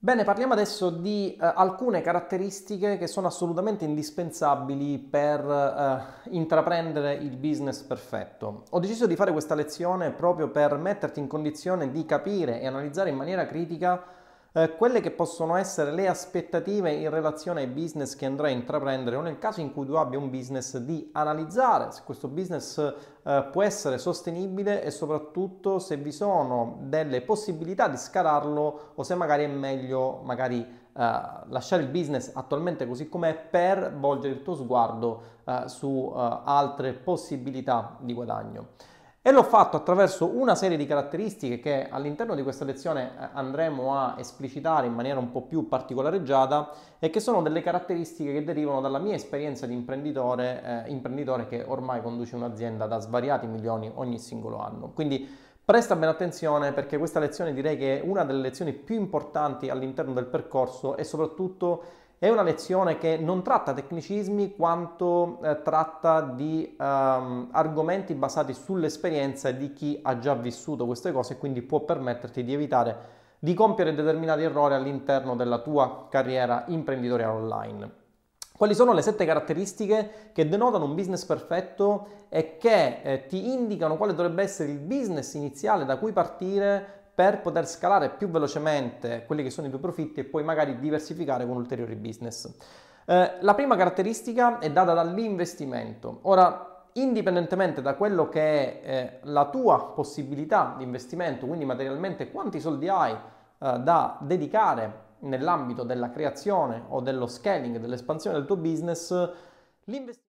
Bene, parliamo adesso di eh, alcune caratteristiche che sono assolutamente indispensabili per eh, intraprendere il business perfetto. Ho deciso di fare questa lezione proprio per metterti in condizione di capire e analizzare in maniera critica eh, quelle che possono essere le aspettative in relazione ai business che andrai a intraprendere o nel caso in cui tu abbia un business di analizzare se questo business eh, può essere sostenibile e soprattutto se vi sono delle possibilità di scalarlo o se magari è meglio magari eh, lasciare il business attualmente così com'è per volgere il tuo sguardo eh, su eh, altre possibilità di guadagno. E l'ho fatto attraverso una serie di caratteristiche che all'interno di questa lezione eh, andremo a esplicitare in maniera un po' più particolareggiata e che sono delle caratteristiche che derivano dalla mia esperienza di imprenditore, eh, imprenditore che ormai conduce un'azienda da svariati milioni ogni singolo anno. Quindi presta bene attenzione perché questa lezione direi che è una delle lezioni più importanti all'interno del percorso e soprattutto è una lezione che non tratta tecnicismi quanto eh, tratta di um, argomenti basati sull'esperienza di chi ha già vissuto queste cose e quindi può permetterti di evitare di compiere determinati errori all'interno della tua carriera imprenditoriale online. Quali sono le sette caratteristiche che denotano un business perfetto e che eh, ti indicano quale dovrebbe essere il business iniziale da cui partire per poter scalare più velocemente quelli che sono i tuoi profitti e poi magari diversificare con ulteriori business. Eh, la prima caratteristica è data dall'investimento. Ora, indipendentemente da quello che è eh, la tua possibilità di investimento, quindi materialmente quanti soldi hai eh, da dedicare nell'ambito della creazione o dello scaling, dell'espansione del tuo business, l'investimento